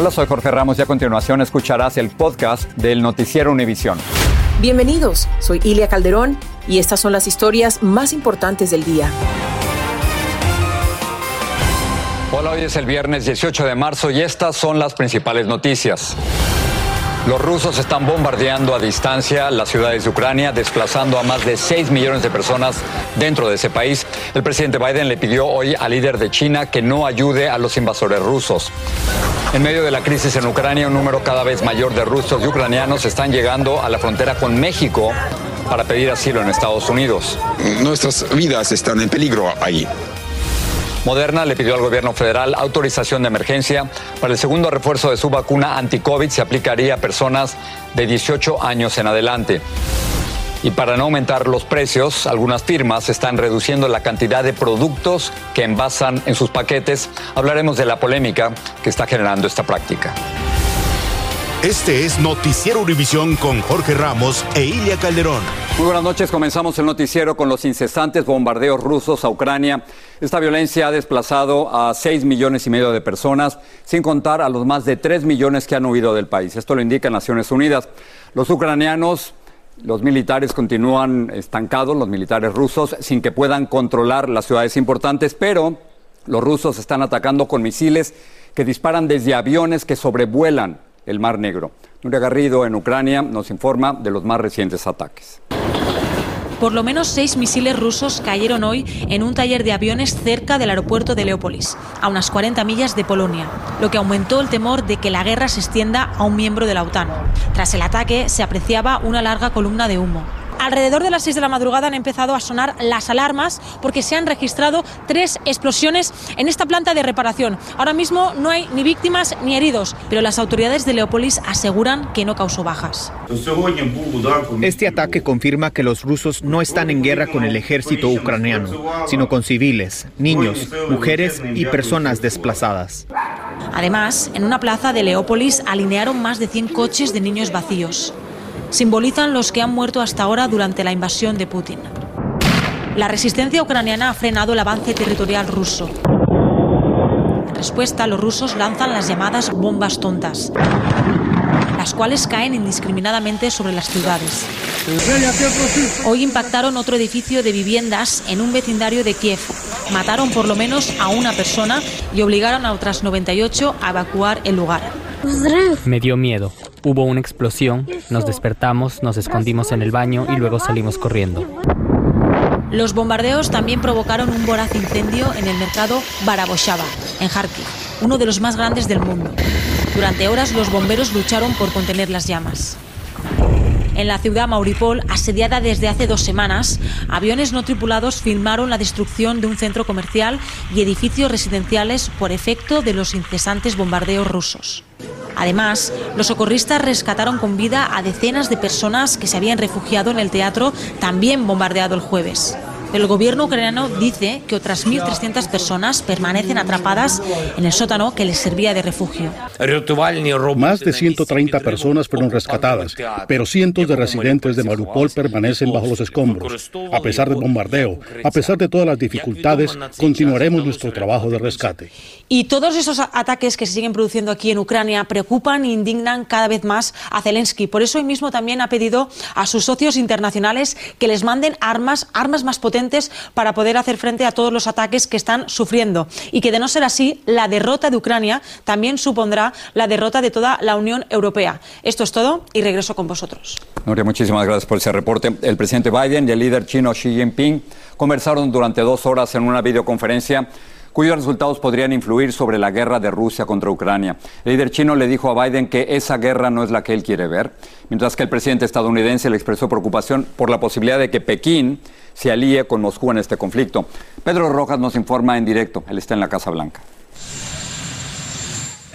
Hola, soy Jorge Ramos y a continuación escucharás el podcast del Noticiero Univisión. Bienvenidos, soy Ilia Calderón y estas son las historias más importantes del día. Hola, hoy es el viernes 18 de marzo y estas son las principales noticias. Los rusos están bombardeando a distancia las ciudades de Ucrania, desplazando a más de 6 millones de personas dentro de ese país. El presidente Biden le pidió hoy al líder de China que no ayude a los invasores rusos. En medio de la crisis en Ucrania, un número cada vez mayor de rusos y ucranianos están llegando a la frontera con México para pedir asilo en Estados Unidos. Nuestras vidas están en peligro ahí. Moderna le pidió al gobierno federal autorización de emergencia para el segundo refuerzo de su vacuna anti-COVID. Se aplicaría a personas de 18 años en adelante. Y para no aumentar los precios, algunas firmas están reduciendo la cantidad de productos que envasan en sus paquetes. Hablaremos de la polémica que está generando esta práctica. Este es Noticiero Univisión con Jorge Ramos e Ilia Calderón. Muy buenas noches, comenzamos el noticiero con los incesantes bombardeos rusos a Ucrania. Esta violencia ha desplazado a 6 millones y medio de personas, sin contar a los más de 3 millones que han huido del país. Esto lo indica Naciones Unidas. Los ucranianos los militares continúan estancados, los militares rusos, sin que puedan controlar las ciudades importantes, pero los rusos están atacando con misiles que disparan desde aviones que sobrevuelan el Mar Negro. Nuria Garrido en Ucrania nos informa de los más recientes ataques. Por lo menos seis misiles rusos cayeron hoy en un taller de aviones cerca del aeropuerto de Leópolis, a unas 40 millas de Polonia, lo que aumentó el temor de que la guerra se extienda a un miembro de la OTAN. Tras el ataque se apreciaba una larga columna de humo. Alrededor de las 6 de la madrugada han empezado a sonar las alarmas porque se han registrado tres explosiones en esta planta de reparación. Ahora mismo no hay ni víctimas ni heridos, pero las autoridades de Leópolis aseguran que no causó bajas. Este ataque confirma que los rusos no están en guerra con el ejército ucraniano, sino con civiles, niños, mujeres y personas desplazadas. Además, en una plaza de Leópolis alinearon más de 100 coches de niños vacíos simbolizan los que han muerto hasta ahora durante la invasión de Putin. La resistencia ucraniana ha frenado el avance territorial ruso. En respuesta, los rusos lanzan las llamadas bombas tontas, las cuales caen indiscriminadamente sobre las ciudades. Hoy impactaron otro edificio de viviendas en un vecindario de Kiev. Mataron por lo menos a una persona y obligaron a otras 98 a evacuar el lugar. Me dio miedo. Hubo una explosión, nos despertamos, nos escondimos en el baño y luego salimos corriendo. Los bombardeos también provocaron un voraz incendio en el mercado Baraboshava, en Kharkiv, uno de los más grandes del mundo. Durante horas los bomberos lucharon por contener las llamas. En la ciudad Mauripol, asediada desde hace dos semanas, aviones no tripulados filmaron la destrucción de un centro comercial y edificios residenciales por efecto de los incesantes bombardeos rusos. Además, los socorristas rescataron con vida a decenas de personas que se habían refugiado en el teatro, también bombardeado el jueves. El gobierno ucraniano dice que otras 1.300 personas permanecen atrapadas en el sótano que les servía de refugio. Más de 130 personas fueron rescatadas, pero cientos de residentes de Mariupol permanecen bajo los escombros. A pesar del bombardeo, a pesar de todas las dificultades, continuaremos nuestro trabajo de rescate. Y todos esos ataques que se siguen produciendo aquí en Ucrania preocupan e indignan cada vez más a Zelensky. Por eso hoy mismo también ha pedido a sus socios internacionales que les manden armas, armas más potentes para poder hacer frente a todos los ataques que están sufriendo y que de no ser así, la derrota de Ucrania también supondrá la derrota de toda la Unión Europea. Esto es todo y regreso con vosotros. Nuria, muchísimas gracias por ese reporte. El presidente Biden y el líder chino Xi Jinping conversaron durante dos horas en una videoconferencia cuyos resultados podrían influir sobre la guerra de Rusia contra Ucrania. El líder chino le dijo a Biden que esa guerra no es la que él quiere ver, mientras que el presidente estadounidense le expresó preocupación por la posibilidad de que Pekín se alíe con Moscú en este conflicto. Pedro Rojas nos informa en directo, él está en la Casa Blanca.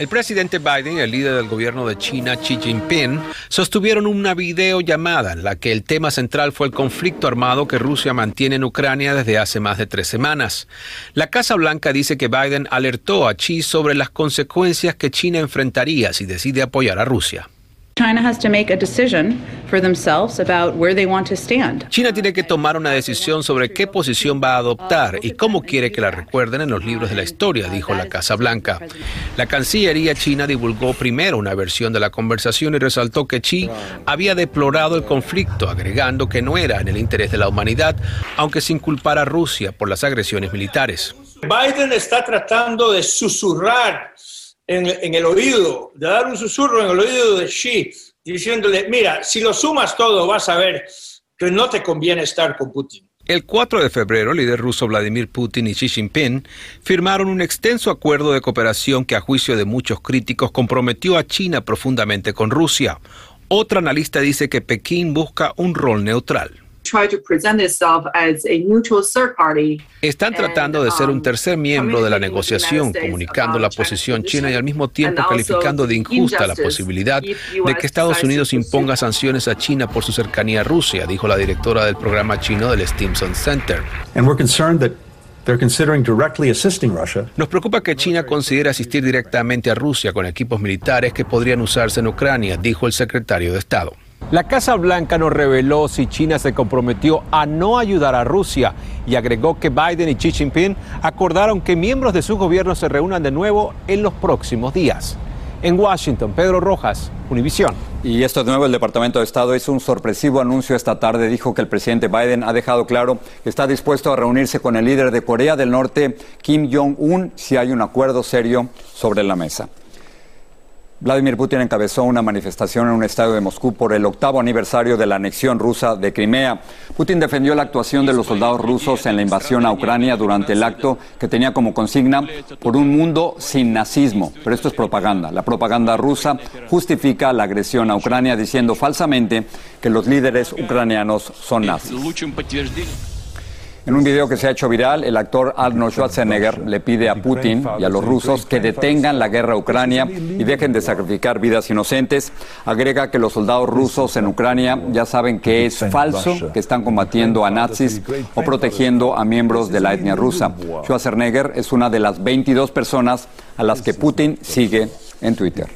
El presidente Biden y el líder del gobierno de China, Xi Jinping, sostuvieron una videollamada en la que el tema central fue el conflicto armado que Rusia mantiene en Ucrania desde hace más de tres semanas. La Casa Blanca dice que Biden alertó a Xi sobre las consecuencias que China enfrentaría si decide apoyar a Rusia. China tiene que tomar una decisión sobre qué posición va a adoptar y cómo quiere que la recuerden en los libros de la historia, dijo la Casa Blanca. La Cancillería china divulgó primero una versión de la conversación y resaltó que Xi había deplorado el conflicto, agregando que no era en el interés de la humanidad, aunque sin culpar a Rusia por las agresiones militares. Biden está tratando de susurrar en, el oído, de dar un susurro en el oído de Xi, diciéndole, mira, si lo sumas todo, vas a ver que no te conviene estar con Putin. El 4 de febrero, el líder ruso Vladimir Putin y Xi Jinping firmaron un extenso acuerdo de cooperación que a juicio de muchos críticos comprometió a China profundamente con Rusia. Otra analista dice que Pekín busca un rol neutral. Están tratando de ser un um, tercer miembro de la negociación, comunicando la posición china y al mismo tiempo calificando de injusta la posibilidad de que Estados Unidos imponga sanciones a China por su cercanía a Rusia, dijo la directora del programa chino del Stimson Center. Nos preocupa que China considere asistir directamente a Rusia con equipos militares que podrían usarse en Ucrania, dijo el secretario de Estado. La Casa Blanca no reveló si China se comprometió a no ayudar a Rusia y agregó que Biden y Xi Jinping acordaron que miembros de su gobierno se reúnan de nuevo en los próximos días. En Washington, Pedro Rojas, Univisión. Y esto de nuevo, el Departamento de Estado hizo un sorpresivo anuncio esta tarde. Dijo que el presidente Biden ha dejado claro que está dispuesto a reunirse con el líder de Corea del Norte, Kim Jong-un, si hay un acuerdo serio sobre la mesa. Vladimir Putin encabezó una manifestación en un estadio de Moscú por el octavo aniversario de la anexión rusa de Crimea. Putin defendió la actuación de los soldados rusos en la invasión a Ucrania durante el acto que tenía como consigna por un mundo sin nazismo. Pero esto es propaganda. La propaganda rusa justifica la agresión a Ucrania diciendo falsamente que los líderes ucranianos son nazis. En un video que se ha hecho viral, el actor Arnold Schwarzenegger le pide a Putin y a los rusos que detengan la guerra a Ucrania y dejen de sacrificar vidas inocentes. Agrega que los soldados rusos en Ucrania ya saben que es falso, que están combatiendo a nazis o protegiendo a miembros de la etnia rusa. Schwarzenegger es una de las 22 personas a las que Putin sigue en Twitter.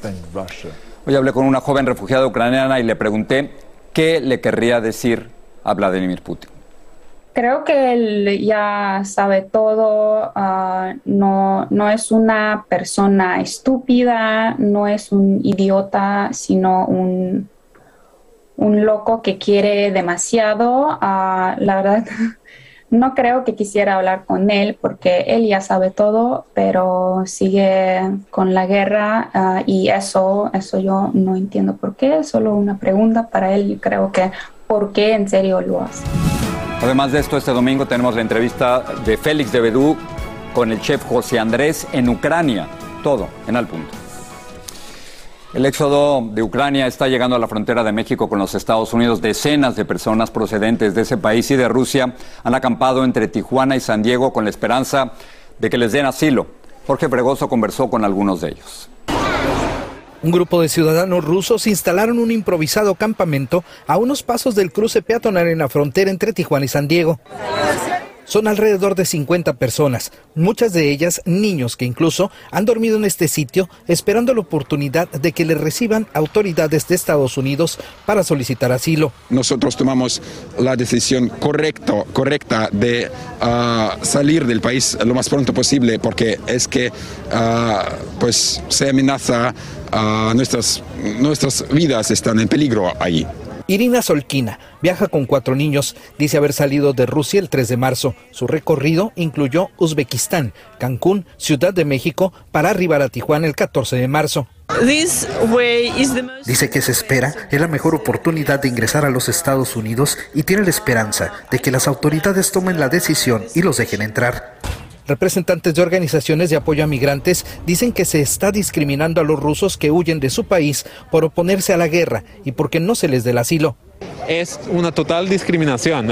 Hoy hablé con una joven refugiada ucraniana y le pregunté qué le querría decir a Vladimir Putin. Creo que él ya sabe todo, ah, no, no es una persona estúpida, no es un idiota, sino un, un loco que quiere demasiado. Ah, la verdad, no creo que quisiera hablar con él porque él ya sabe todo, pero sigue con la guerra ah, y eso, eso yo no entiendo por qué, solo una pregunta para él, creo que por qué en serio lo hace. Además de esto, este domingo tenemos la entrevista de Félix de Bedú con el chef José Andrés en Ucrania. Todo en al punto. El éxodo de Ucrania está llegando a la frontera de México con los Estados Unidos. Decenas de personas procedentes de ese país y de Rusia han acampado entre Tijuana y San Diego con la esperanza de que les den asilo. Jorge Fregoso conversó con algunos de ellos. Un grupo de ciudadanos rusos instalaron un improvisado campamento a unos pasos del cruce peatonal en la frontera entre Tijuana y San Diego. Son alrededor de 50 personas, muchas de ellas niños que incluso han dormido en este sitio esperando la oportunidad de que les reciban autoridades de Estados Unidos para solicitar asilo. Nosotros tomamos la decisión correcto, correcta de ah, salir del país lo más pronto posible porque es que ah, pues se amenaza a nuestras, nuestras vidas están en peligro ahí. Irina Solkina viaja con cuatro niños. Dice haber salido de Rusia el 3 de marzo. Su recorrido incluyó Uzbekistán, Cancún, Ciudad de México, para arribar a Tijuana el 14 de marzo. Dice que se espera es la mejor oportunidad de ingresar a los Estados Unidos y tiene la esperanza de que las autoridades tomen la decisión y los dejen entrar. Representantes de organizaciones de apoyo a migrantes dicen que se está discriminando a los rusos que huyen de su país por oponerse a la guerra y porque no se les dé el asilo. Es una total discriminación,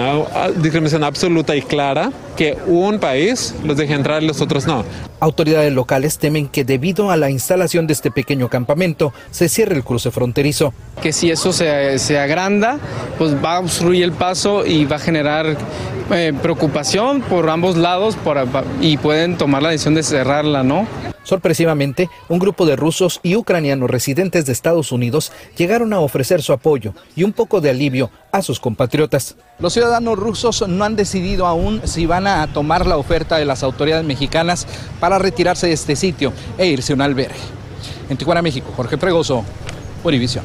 discriminación absoluta y clara que un país los deje entrar y los otros no. Autoridades locales temen que debido a la instalación de este pequeño campamento se cierre el cruce fronterizo. Que si eso se, se agranda, pues va a obstruir el paso y va a generar eh, preocupación por ambos lados y pueden tomar la decisión de cerrarla, ¿no? Sorpresivamente, un grupo de rusos y ucranianos residentes de Estados Unidos llegaron a ofrecer su apoyo y un poco de alivio a sus compatriotas. Los ciudadanos rusos no han decidido aún si van a tomar la oferta de las autoridades mexicanas para retirarse de este sitio e irse a un albergue. En Tijuana, México, Jorge Fregoso, Univisión.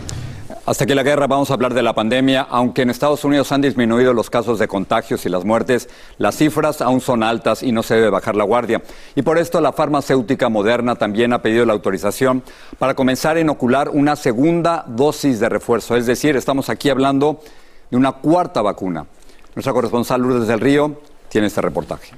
Hasta aquí la guerra vamos a hablar de la pandemia. Aunque en Estados Unidos han disminuido los casos de contagios y las muertes, las cifras aún son altas y no se debe bajar la guardia. Y por esto la farmacéutica Moderna también ha pedido la autorización para comenzar a inocular una segunda dosis de refuerzo. Es decir, estamos aquí hablando de una cuarta vacuna. Nuestra corresponsal Lourdes del Río tiene este reportaje.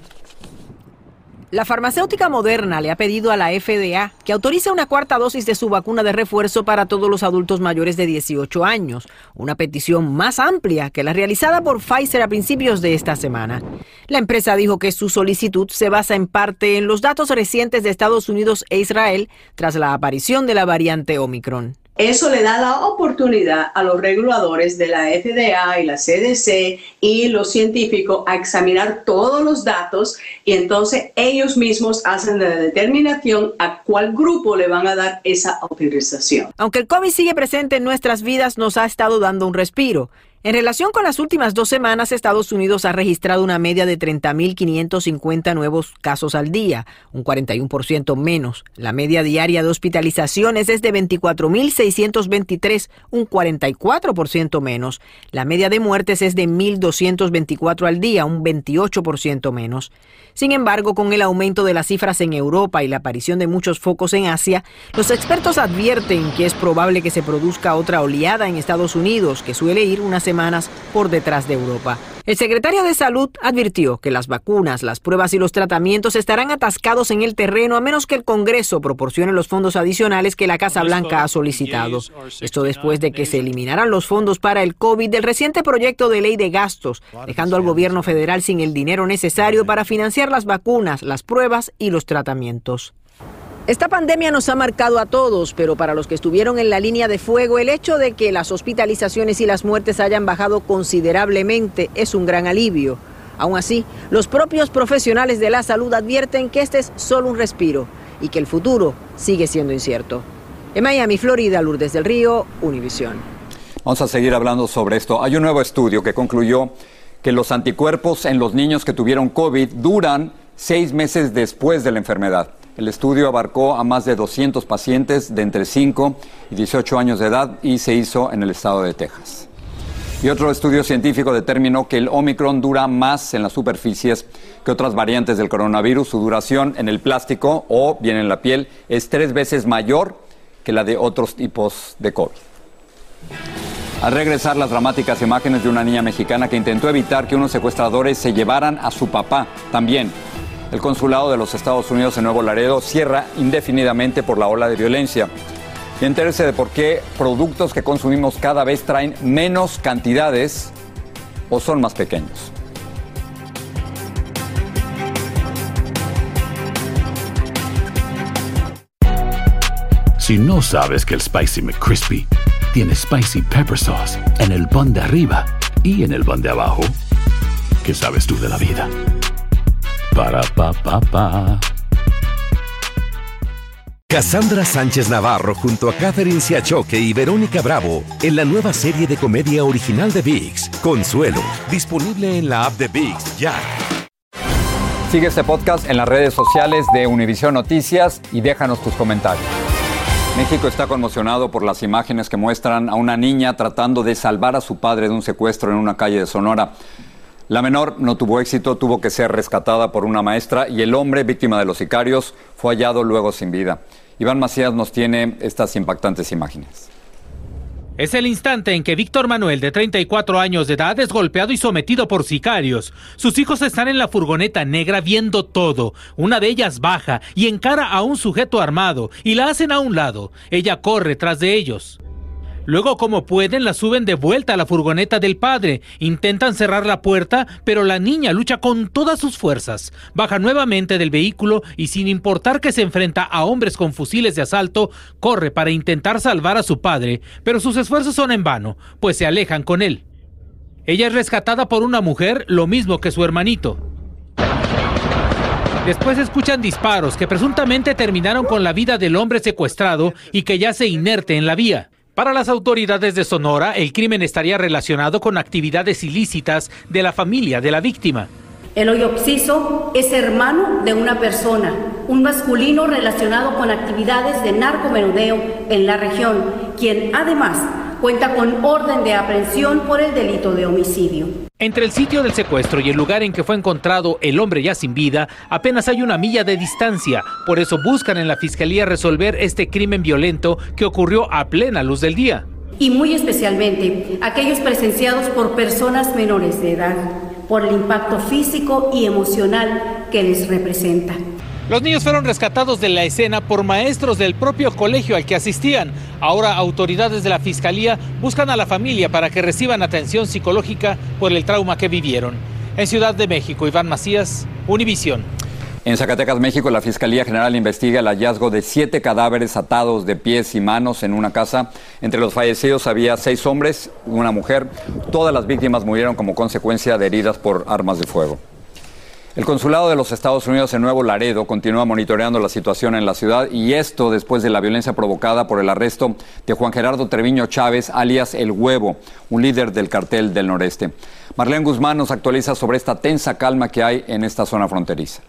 La farmacéutica Moderna le ha pedido a la FDA que autorice una cuarta dosis de su vacuna de refuerzo para todos los adultos mayores de 18 años, una petición más amplia que la realizada por Pfizer a principios de esta semana. La empresa dijo que su solicitud se basa en parte en los datos recientes de Estados Unidos e Israel tras la aparición de la variante Omicron. Eso le da la oportunidad a los reguladores de la FDA y la CDC y los científicos a examinar todos los datos y entonces ellos mismos hacen la determinación a cuál grupo le van a dar esa autorización. Aunque el COVID sigue presente en nuestras vidas, nos ha estado dando un respiro. En relación con las últimas dos semanas, Estados Unidos ha registrado una media de 30.550 nuevos casos al día, un 41% menos. La media diaria de hospitalizaciones es de 24.623, un 44% menos. La media de muertes es de 1.224 al día, un 28% menos. Sin embargo, con el aumento de las cifras en Europa y la aparición de muchos focos en Asia, los expertos advierten que es probable que se produzca otra oleada en Estados Unidos, que suele ir unas semanas por detrás de Europa. El secretario de Salud advirtió que las vacunas, las pruebas y los tratamientos estarán atascados en el terreno a menos que el Congreso proporcione los fondos adicionales que la Casa Blanca ha solicitado. Esto después de que se eliminaran los fondos para el COVID del reciente proyecto de ley de gastos, dejando al gobierno federal sin el dinero necesario para financiar las vacunas, las pruebas y los tratamientos. Esta pandemia nos ha marcado a todos, pero para los que estuvieron en la línea de fuego, el hecho de que las hospitalizaciones y las muertes hayan bajado considerablemente es un gran alivio. Aún así, los propios profesionales de la salud advierten que este es solo un respiro y que el futuro sigue siendo incierto. En Miami, Florida, Lourdes del Río, Univisión. Vamos a seguir hablando sobre esto. Hay un nuevo estudio que concluyó que los anticuerpos en los niños que tuvieron COVID duran seis meses después de la enfermedad. El estudio abarcó a más de 200 pacientes de entre 5 y 18 años de edad y se hizo en el estado de Texas. Y otro estudio científico determinó que el Omicron dura más en las superficies que otras variantes del coronavirus. Su duración en el plástico o bien en la piel es tres veces mayor que la de otros tipos de COVID. Al regresar las dramáticas imágenes de una niña mexicana que intentó evitar que unos secuestradores se llevaran a su papá también el consulado de los Estados Unidos en Nuevo Laredo cierra indefinidamente por la ola de violencia. Y entérese de por qué productos que consumimos cada vez traen menos cantidades o son más pequeños. Si no sabes que el Spicy McCrispy tiene Spicy Pepper Sauce en el pan de arriba y en el pan de abajo, ¿qué sabes tú de la vida? Para pa pa pa. Cassandra Sánchez Navarro junto a Catherine Siachoque y Verónica Bravo en la nueva serie de comedia original de Vix, Consuelo, disponible en la app de Vix ya. Sigue este podcast en las redes sociales de Univision Noticias y déjanos tus comentarios. México está conmocionado por las imágenes que muestran a una niña tratando de salvar a su padre de un secuestro en una calle de Sonora. La menor no tuvo éxito, tuvo que ser rescatada por una maestra y el hombre, víctima de los sicarios, fue hallado luego sin vida. Iván Macías nos tiene estas impactantes imágenes. Es el instante en que Víctor Manuel, de 34 años de edad, es golpeado y sometido por sicarios. Sus hijos están en la furgoneta negra viendo todo. Una de ellas baja y encara a un sujeto armado y la hacen a un lado. Ella corre tras de ellos. Luego, como pueden, la suben de vuelta a la furgoneta del padre. Intentan cerrar la puerta, pero la niña lucha con todas sus fuerzas. Baja nuevamente del vehículo y sin importar que se enfrenta a hombres con fusiles de asalto, corre para intentar salvar a su padre, pero sus esfuerzos son en vano, pues se alejan con él. Ella es rescatada por una mujer, lo mismo que su hermanito. Después escuchan disparos que presuntamente terminaron con la vida del hombre secuestrado y que yace inerte en la vía. Para las autoridades de Sonora, el crimen estaría relacionado con actividades ilícitas de la familia de la víctima. El hoyo obsiso es hermano de una persona, un masculino relacionado con actividades de narcomenudeo en la región, quien además cuenta con orden de aprehensión por el delito de homicidio. Entre el sitio del secuestro y el lugar en que fue encontrado el hombre ya sin vida, apenas hay una milla de distancia. Por eso buscan en la fiscalía resolver este crimen violento que ocurrió a plena luz del día. Y muy especialmente aquellos presenciados por personas menores de edad, por el impacto físico y emocional que les representa. Los niños fueron rescatados de la escena por maestros del propio colegio al que asistían. Ahora autoridades de la Fiscalía buscan a la familia para que reciban atención psicológica por el trauma que vivieron. En Ciudad de México, Iván Macías, Univisión. En Zacatecas, México, la Fiscalía General investiga el hallazgo de siete cadáveres atados de pies y manos en una casa. Entre los fallecidos había seis hombres una mujer. Todas las víctimas murieron como consecuencia de heridas por armas de fuego. El consulado de los Estados Unidos en Nuevo Laredo continúa monitoreando la situación en la ciudad y esto después de la violencia provocada por el arresto de Juan Gerardo Treviño Chávez, alias El Huevo, un líder del cartel del noreste. Marlene Guzmán nos actualiza sobre esta tensa calma que hay en esta zona fronteriza.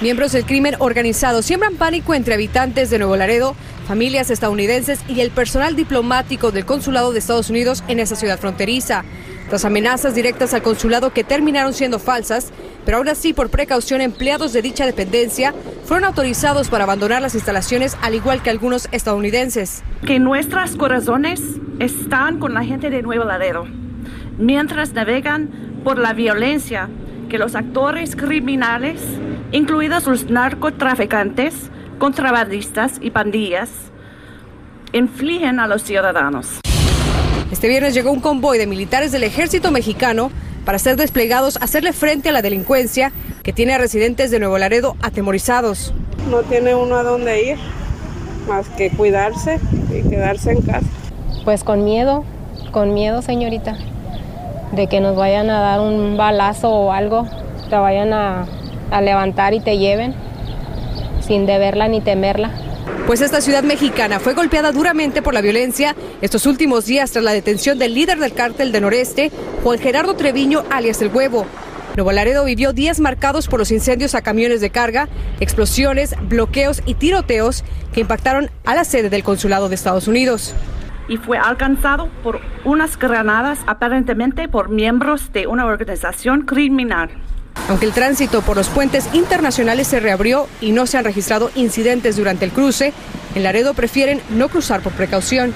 Miembros del crimen organizado siembran pánico entre habitantes de Nuevo Laredo, familias estadounidenses y el personal diplomático del consulado de Estados Unidos en esa ciudad fronteriza. Tras amenazas directas al consulado que terminaron siendo falsas, pero aún así por precaución empleados de dicha dependencia fueron autorizados para abandonar las instalaciones al igual que algunos estadounidenses. Que nuestros corazones están con la gente de Nuevo Laredo, mientras navegan por la violencia que los actores criminales, incluidos los narcotraficantes, contrabandistas y pandillas, infligen a los ciudadanos. Este viernes llegó un convoy de militares del ejército mexicano para ser desplegados a hacerle frente a la delincuencia que tiene a residentes de Nuevo Laredo atemorizados. No tiene uno a dónde ir, más que cuidarse y quedarse en casa. Pues con miedo, con miedo, señorita, de que nos vayan a dar un balazo o algo, te vayan a, a levantar y te lleven, sin deberla ni temerla pues esta ciudad mexicana fue golpeada duramente por la violencia estos últimos días tras la detención del líder del cártel de Noreste, Juan Gerardo Treviño, alias El Huevo. Nuevo Laredo vivió días marcados por los incendios a camiones de carga, explosiones, bloqueos y tiroteos que impactaron a la sede del consulado de Estados Unidos. Y fue alcanzado por unas granadas aparentemente por miembros de una organización criminal. Aunque el tránsito por los puentes internacionales se reabrió y no se han registrado incidentes durante el cruce, en Laredo prefieren no cruzar por precaución.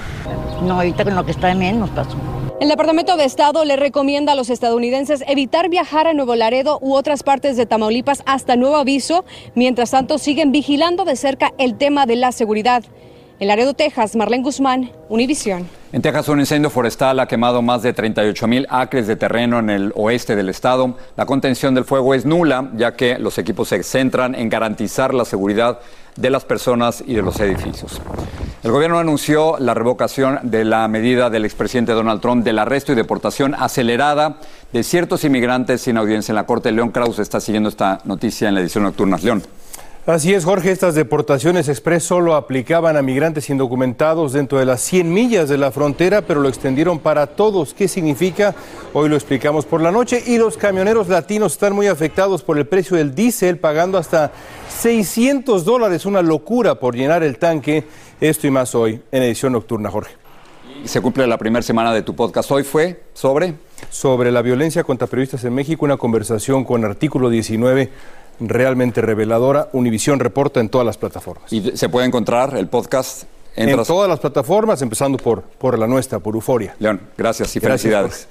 No, ahorita con lo que está en nos pasó. El Departamento de Estado le recomienda a los estadounidenses evitar viajar a Nuevo Laredo u otras partes de Tamaulipas hasta nuevo aviso. Mientras tanto, siguen vigilando de cerca el tema de la seguridad. En Laredo, Texas, Marlene Guzmán, Univisión. En Texas, un incendio forestal ha quemado más de 38 mil acres de terreno en el oeste del estado. La contención del fuego es nula, ya que los equipos se centran en garantizar la seguridad de las personas y de los edificios. El gobierno anunció la revocación de la medida del expresidente Donald Trump del arresto y deportación acelerada de ciertos inmigrantes sin audiencia en la Corte. León Krause está siguiendo esta noticia en la edición nocturna. León. Así es, Jorge, estas deportaciones express solo aplicaban a migrantes indocumentados dentro de las 100 millas de la frontera, pero lo extendieron para todos. ¿Qué significa? Hoy lo explicamos por la noche. Y los camioneros latinos están muy afectados por el precio del diésel, pagando hasta 600 dólares, una locura por llenar el tanque. Esto y más hoy en edición nocturna, Jorge. Se cumple la primera semana de tu podcast. Hoy fue sobre... Sobre la violencia contra periodistas en México, una conversación con artículo 19 realmente reveladora. Univisión reporta en todas las plataformas. ¿Y se puede encontrar el podcast? En todas las plataformas, empezando por, por la nuestra, por Euforia. León, gracias y felicidades.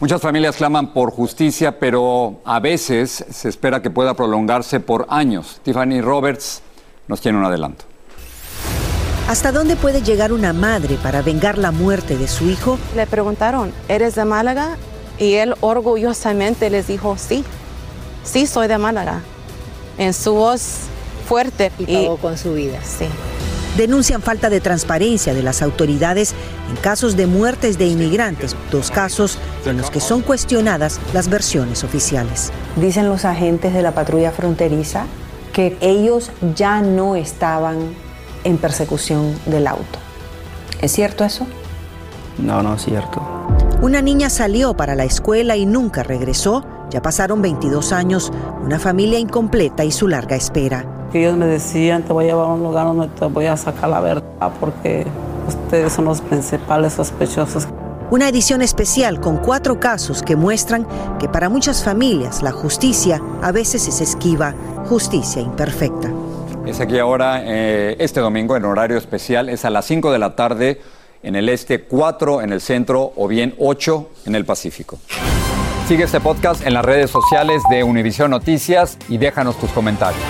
Muchas familias claman por justicia, pero a veces se espera que pueda prolongarse por años. Tiffany Roberts nos tiene un adelanto. ¿Hasta dónde puede llegar una madre para vengar la muerte de su hijo? Le preguntaron, ¿eres de Málaga? Y él orgullosamente les dijo, sí, sí soy de Málaga. En su voz fuerte. Y pagó con su vida. Sí. Denuncian falta de transparencia de las autoridades en casos de muertes de inmigrantes, dos casos en los que son cuestionadas las versiones oficiales. Dicen los agentes de la patrulla fronteriza que ellos ya no estaban en persecución del auto. ¿Es cierto eso? No, no es cierto. Una niña salió para la escuela y nunca regresó. Ya pasaron 22 años, una familia incompleta y su larga espera. Ellos me decían, te voy a llevar a un lugar donde te voy a sacar la verdad porque ustedes son los principales sospechosos. Una edición especial con cuatro casos que muestran que para muchas familias la justicia a veces es esquiva, justicia imperfecta. Es aquí ahora, eh, este domingo, en horario especial, es a las 5 de la tarde en el este, 4 en el centro o bien 8 en el Pacífico. Sigue este podcast en las redes sociales de Univision Noticias y déjanos tus comentarios.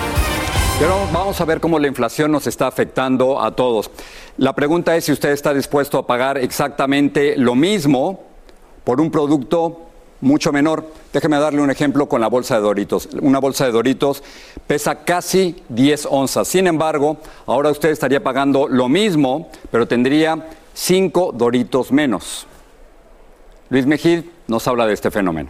Pero vamos a ver cómo la inflación nos está afectando a todos. La pregunta es si usted está dispuesto a pagar exactamente lo mismo por un producto mucho menor. Déjeme darle un ejemplo con la bolsa de Doritos. Una bolsa de Doritos pesa casi 10 onzas. Sin embargo, ahora usted estaría pagando lo mismo, pero tendría 5 Doritos menos. Luis Mejid nos habla de este fenómeno.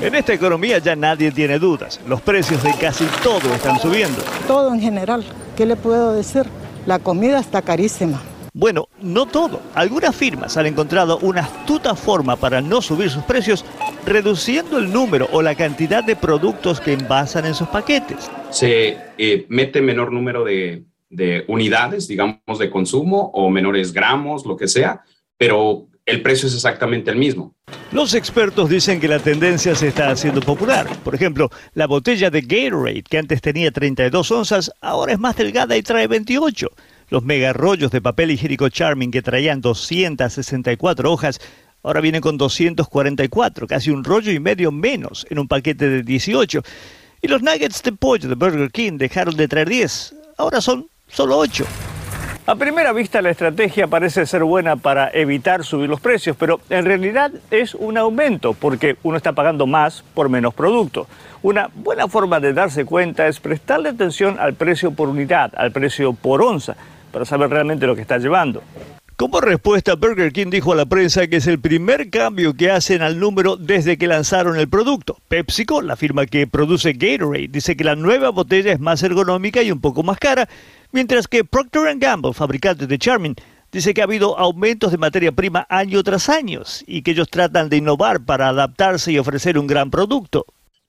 En esta economía ya nadie tiene dudas. Los precios de casi todo están subiendo. Todo en general. ¿Qué le puedo decir? La comida está carísima. Bueno, no todo. Algunas firmas han encontrado una astuta forma para no subir sus precios, reduciendo el número o la cantidad de productos que envasan en sus paquetes. Se eh, mete menor número de, de unidades, digamos, de consumo o menores gramos, lo que sea, pero el precio es exactamente el mismo. Los expertos dicen que la tendencia se está haciendo popular. Por ejemplo, la botella de Gatorade, que antes tenía 32 onzas, ahora es más delgada y trae 28. Los mega rollos de papel higiénico Charming que traían 264 hojas, ahora vienen con 244, casi un rollo y medio menos en un paquete de 18. Y los nuggets de pollo de Burger King dejaron de traer 10, ahora son solo 8. A primera vista la estrategia parece ser buena para evitar subir los precios, pero en realidad es un aumento porque uno está pagando más por menos producto. Una buena forma de darse cuenta es prestarle atención al precio por unidad, al precio por onza, para saber realmente lo que está llevando. Como respuesta, Burger King dijo a la prensa que es el primer cambio que hacen al número desde que lanzaron el producto. PepsiCo, la firma que produce Gatorade, dice que la nueva botella es más ergonómica y un poco más cara, mientras que Procter Gamble, fabricante de Charmin, dice que ha habido aumentos de materia prima año tras año y que ellos tratan de innovar para adaptarse y ofrecer un gran producto.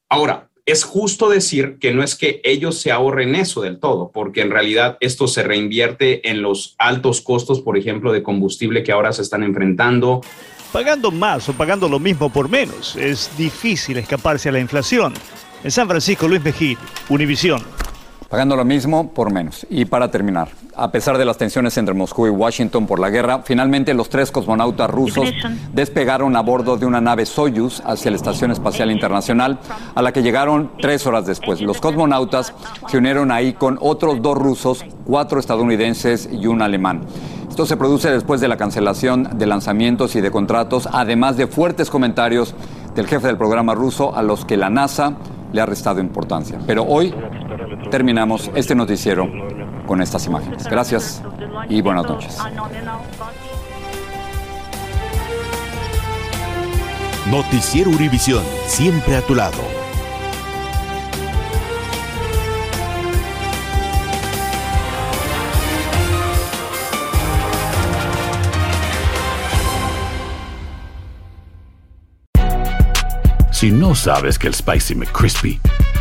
Ahora, es justo decir que no es que ellos se ahorren eso del todo, porque en realidad esto se reinvierte en los altos costos, por ejemplo, de combustible que ahora se están enfrentando. Pagando más o pagando lo mismo por menos, es difícil escaparse a la inflación. En San Francisco, Luis Mejid, Univisión. Pagando lo mismo por menos. Y para terminar, a pesar de las tensiones entre Moscú y Washington por la guerra, finalmente los tres cosmonautas rusos despegaron a bordo de una nave Soyuz hacia la Estación Espacial Internacional, a la que llegaron tres horas después. Los cosmonautas se unieron ahí con otros dos rusos, cuatro estadounidenses y un alemán. Esto se produce después de la cancelación de lanzamientos y de contratos, además de fuertes comentarios del jefe del programa ruso a los que la NASA le ha restado importancia. Pero hoy terminamos este noticiero con estas imágenes. Gracias y buenas noches. Noticiero Univisión, siempre a tu lado. Si no sabes que el Spicy McCrispy